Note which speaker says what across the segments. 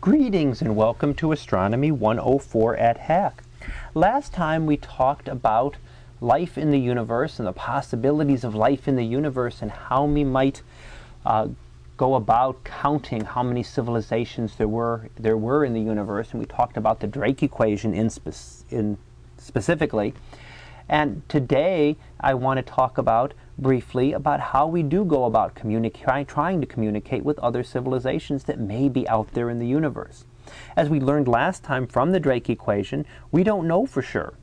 Speaker 1: Greetings and welcome to Astronomy 104 at Hack. Last time we talked about life in the universe and the possibilities of life in the universe and how we might uh, go about counting how many civilizations there were there were in the universe and we talked about the Drake equation in, spe- in specifically and today I want to talk about briefly about how we do go about trying to communicate with other civilizations that may be out there in the universe. As we learned last time from the Drake equation, we don't know for sure.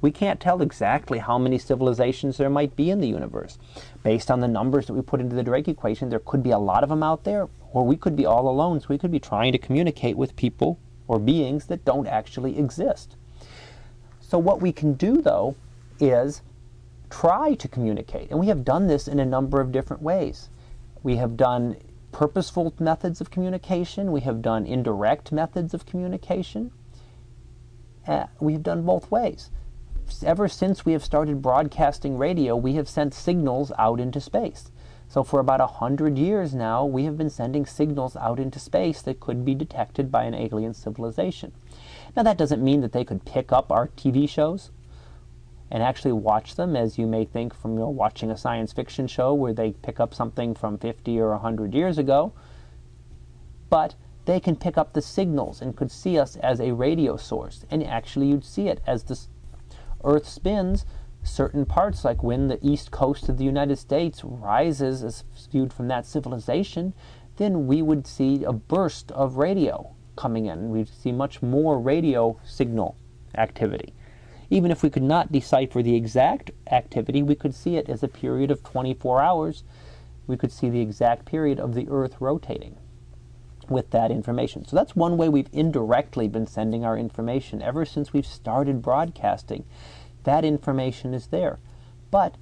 Speaker 1: We can't tell exactly how many civilizations there might be in the universe. Based on the numbers that we put into the Drake equation, there could be a lot of them out there, or we could be all alone, so we could be trying to communicate with people or beings that don't actually exist. So, what we can do though is try to communicate. And we have done this in a number of different ways. We have done purposeful methods of communication, we have done indirect methods of communication. Uh, we have done both ways. Ever since we have started broadcasting radio, we have sent signals out into space. So, for about a hundred years now, we have been sending signals out into space that could be detected by an alien civilization. Now, that doesn't mean that they could pick up our TV shows and actually watch them as you may think from you know, watching a science fiction show where they pick up something from 50 or 100 years ago. But they can pick up the signals and could see us as a radio source. And actually, you'd see it as the Earth spins. Certain parts, like when the east coast of the United States rises as viewed from that civilization, then we would see a burst of radio coming in. We'd see much more radio signal activity. Even if we could not decipher the exact activity, we could see it as a period of 24 hours. We could see the exact period of the Earth rotating with that information. So that's one way we've indirectly been sending our information ever since we've started broadcasting. That information is there. But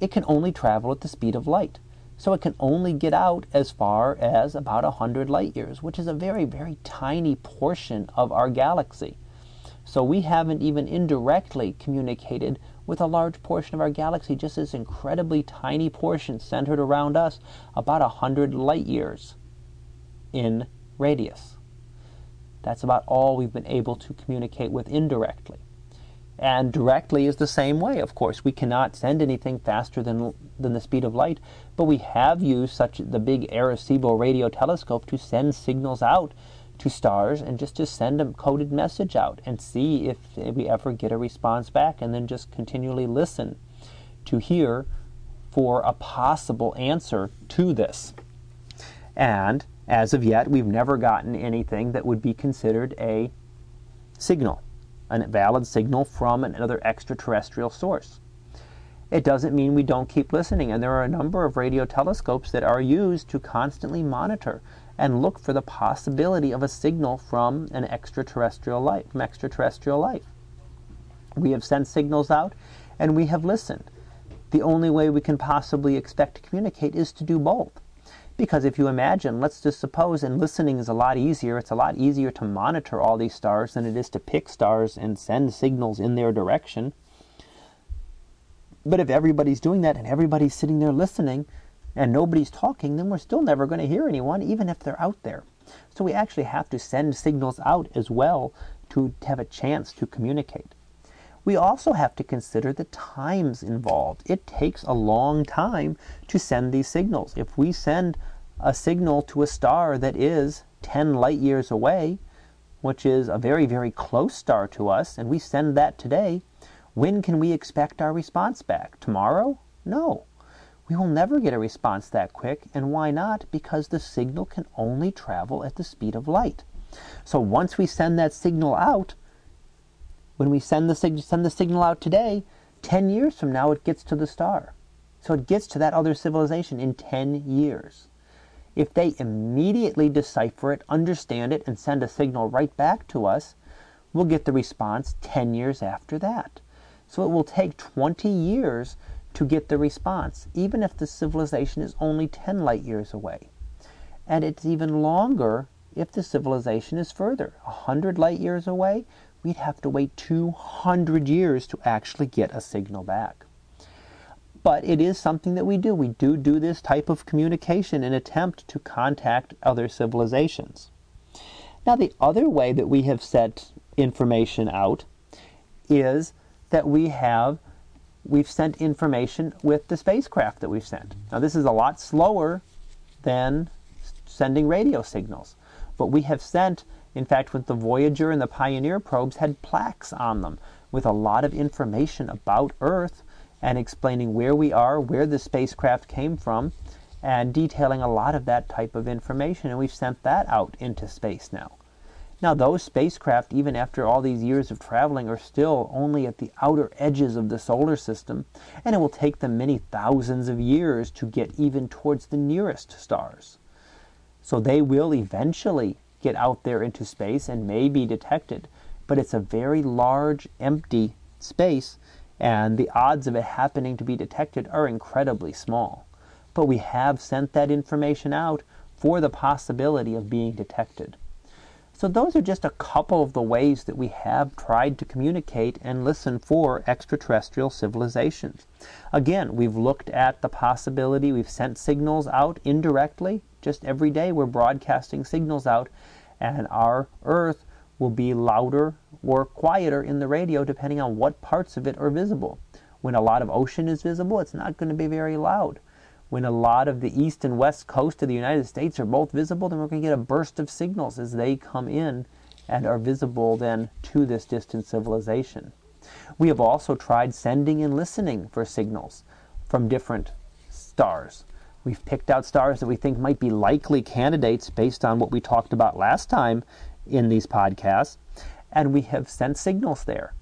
Speaker 1: it can only travel at the speed of light. So it can only get out as far as about 100 light years, which is a very, very tiny portion of our galaxy. So we haven't even indirectly communicated with a large portion of our galaxy, just this incredibly tiny portion centered around us, about 100 light years in radius. That's about all we've been able to communicate with indirectly. And directly is the same way, of course. We cannot send anything faster than, than the speed of light, but we have used such the big Arecibo radio telescope to send signals out to stars and just to send a coded message out and see if we ever get a response back and then just continually listen to hear for a possible answer to this. And as of yet, we've never gotten anything that would be considered a signal, a valid signal from another extraterrestrial source. It doesn't mean we don't keep listening, and there are a number of radio telescopes that are used to constantly monitor and look for the possibility of a signal from an extraterrestrial life, from extraterrestrial life. We have sent signals out and we have listened. The only way we can possibly expect to communicate is to do both. Because if you imagine, let's just suppose, and listening is a lot easier, it's a lot easier to monitor all these stars than it is to pick stars and send signals in their direction. But if everybody's doing that and everybody's sitting there listening, and nobody's talking, then we're still never going to hear anyone, even if they're out there. So we actually have to send signals out as well to have a chance to communicate. We also have to consider the times involved. It takes a long time to send these signals. If we send a signal to a star that is 10 light years away, which is a very, very close star to us, and we send that today, when can we expect our response back? Tomorrow? No. We will never get a response that quick, and why not? Because the signal can only travel at the speed of light. So once we send that signal out, when we send the, sig- send the signal out today, 10 years from now it gets to the star. So it gets to that other civilization in 10 years. If they immediately decipher it, understand it, and send a signal right back to us, we'll get the response 10 years after that. So it will take 20 years to get the response, even if the civilization is only 10 light years away. And it's even longer if the civilization is further. 100 light years away, we'd have to wait 200 years to actually get a signal back. But it is something that we do. We do do this type of communication and attempt to contact other civilizations. Now, the other way that we have sent information out is that we have we've sent information with the spacecraft that we've sent. Now, this is a lot slower than sending radio signals, but we have sent, in fact, with the Voyager and the Pioneer probes, had plaques on them with a lot of information about Earth and explaining where we are, where the spacecraft came from, and detailing a lot of that type of information. And we've sent that out into space now. Now, those spacecraft, even after all these years of traveling, are still only at the outer edges of the solar system, and it will take them many thousands of years to get even towards the nearest stars. So they will eventually get out there into space and may be detected, but it's a very large, empty space, and the odds of it happening to be detected are incredibly small. But we have sent that information out for the possibility of being detected. So those are just a couple of the ways that we have tried to communicate and listen for extraterrestrial civilizations. Again, we've looked at the possibility, we've sent signals out indirectly. Just every day we're broadcasting signals out, and our Earth will be louder or quieter in the radio depending on what parts of it are visible. When a lot of ocean is visible, it's not going to be very loud when a lot of the east and west coast of the United States are both visible, then we're going to get a burst of signals as they come in and are visible then to this distant civilization. We have also tried sending and listening for signals from different stars. We've picked out stars that we think might be likely candidates based on what we talked about last time in these podcasts, and we have sent signals there.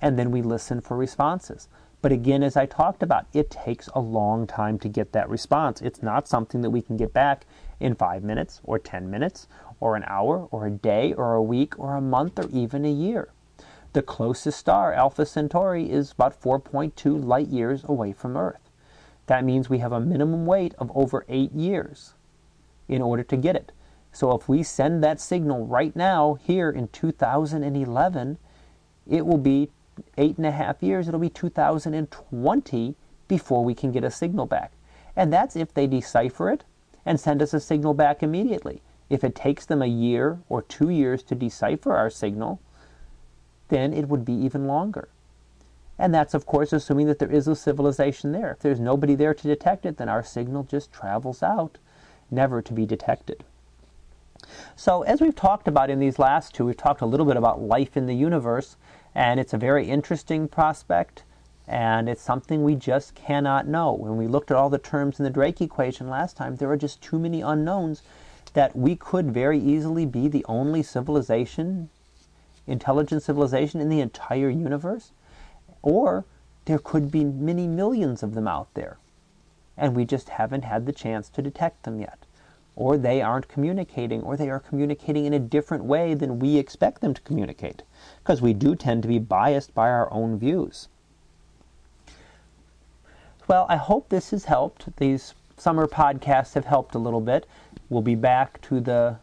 Speaker 1: And then we listen for responses. But again, as I talked about, it takes a long time to get that response. It's not something that we can get back in five minutes or 10 minutes or an hour or a day or a week or a month or even a year. The closest star, Alpha Centauri, is about 4.2 light years away from Earth. That means we have a minimum wait of over eight years in order to get it. So if we send that signal right now, here in 2011, it will be eight and a half years, it'll be 2020 before we can get a signal back. And that's if they decipher it and send us a signal back immediately. If it takes them a year or two years to decipher our signal, then it would be even longer. And that's, of course, assuming that there is a civilization there. If there's nobody there to detect it, then our signal just travels out, never to be detected. So, as we've talked about in these last two, we've talked a little bit about life in the universe and it's a very interesting prospect, and it's something we just cannot know. When we looked at all the terms in the Drake equation last time, there are just too many unknowns that we could very easily be the only civilization, intelligent civilization in the entire universe, or there could be many millions of them out there, and we just haven't had the chance to detect them yet or they aren't communicating, or they are communicating in a different way than we expect them to communicate, because we do tend to be biased by our own views. Well, I hope this has helped. These summer podcasts have helped a little bit. We'll be back to the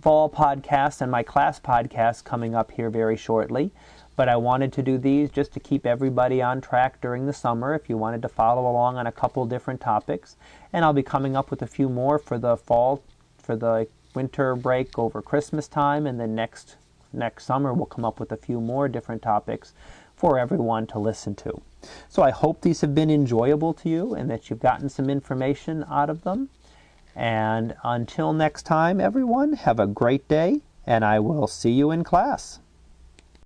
Speaker 1: fall podcast and my class podcast coming up here very shortly but I wanted to do these just to keep everybody on track during the summer if you wanted to follow along on a couple different topics. And I'll be coming up with a few more for the fall, for the winter break over Christmas time, and then next next summer we'll come up with a few more different topics for everyone to listen to. So I hope these have been enjoyable to you and that you've gotten some information out of them. And until next time, everyone, have a great day, and I will see you in class.